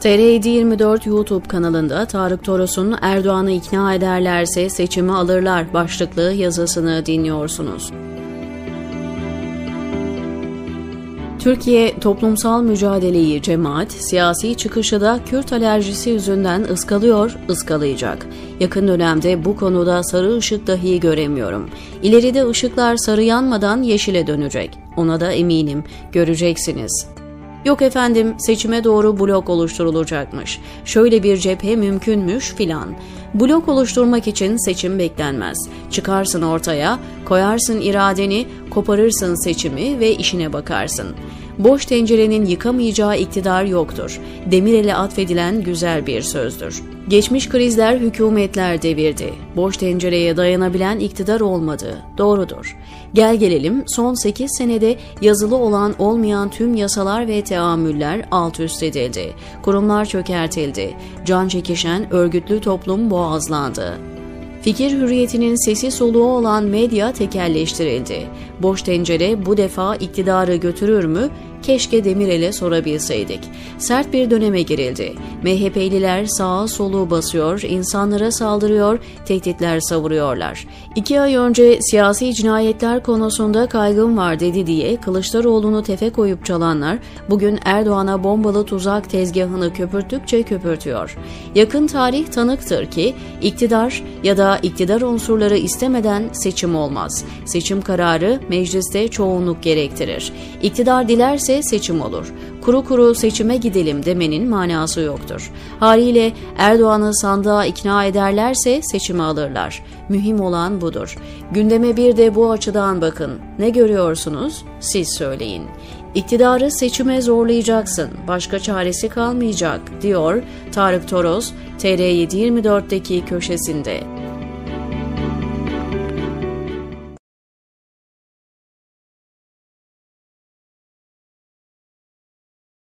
TR724 YouTube kanalında Tarık Toros'un Erdoğan'ı ikna ederlerse seçimi alırlar başlıklı yazısını dinliyorsunuz. Türkiye toplumsal mücadeleyi cemaat, siyasi çıkışı da Kürt alerjisi yüzünden ıskalıyor, ıskalayacak. Yakın dönemde bu konuda sarı ışık dahi göremiyorum. İleride ışıklar sarı yanmadan yeşile dönecek. Ona da eminim. Göreceksiniz. Yok efendim seçime doğru blok oluşturulacakmış. Şöyle bir cephe mümkünmüş filan. Blok oluşturmak için seçim beklenmez. Çıkarsın ortaya, koyarsın iradeni, koparırsın seçimi ve işine bakarsın. Boş tencerenin yıkamayacağı iktidar yoktur. Demirel'e atfedilen güzel bir sözdür. Geçmiş krizler hükümetler devirdi. Boş tencereye dayanabilen iktidar olmadı. Doğrudur. Gel gelelim son 8 senede yazılı olan olmayan tüm yasalar ve teamüller alt üst edildi. Kurumlar çökertildi. Can çekişen örgütlü toplum boğazlandı. Fikir hürriyetinin sesi soluğu olan medya tekelleştirildi. Boş tencere bu defa iktidarı götürür mü? Keşke Demirel'e sorabilseydik. Sert bir döneme girildi. MHP'liler sağa soluğu basıyor, insanlara saldırıyor, tehditler savuruyorlar. İki ay önce siyasi cinayetler konusunda kaygım var dedi diye Kılıçdaroğlu'nu tefe koyup çalanlar bugün Erdoğan'a bombalı tuzak tezgahını köpürttükçe köpürtüyor. Yakın tarih tanıktır ki iktidar ya da iktidar unsurları istemeden seçim olmaz. Seçim kararı mecliste çoğunluk gerektirir. İktidar dilerse seçim olur. Kuru kuru seçime gidelim demenin manası yoktur. Haliyle Erdoğan'ı sandığa ikna ederlerse seçimi alırlar. Mühim olan budur. Gündeme bir de bu açıdan bakın. Ne görüyorsunuz? Siz söyleyin. İktidarı seçime zorlayacaksın, başka çaresi kalmayacak, diyor Tarık Toros, TR724'deki köşesinde.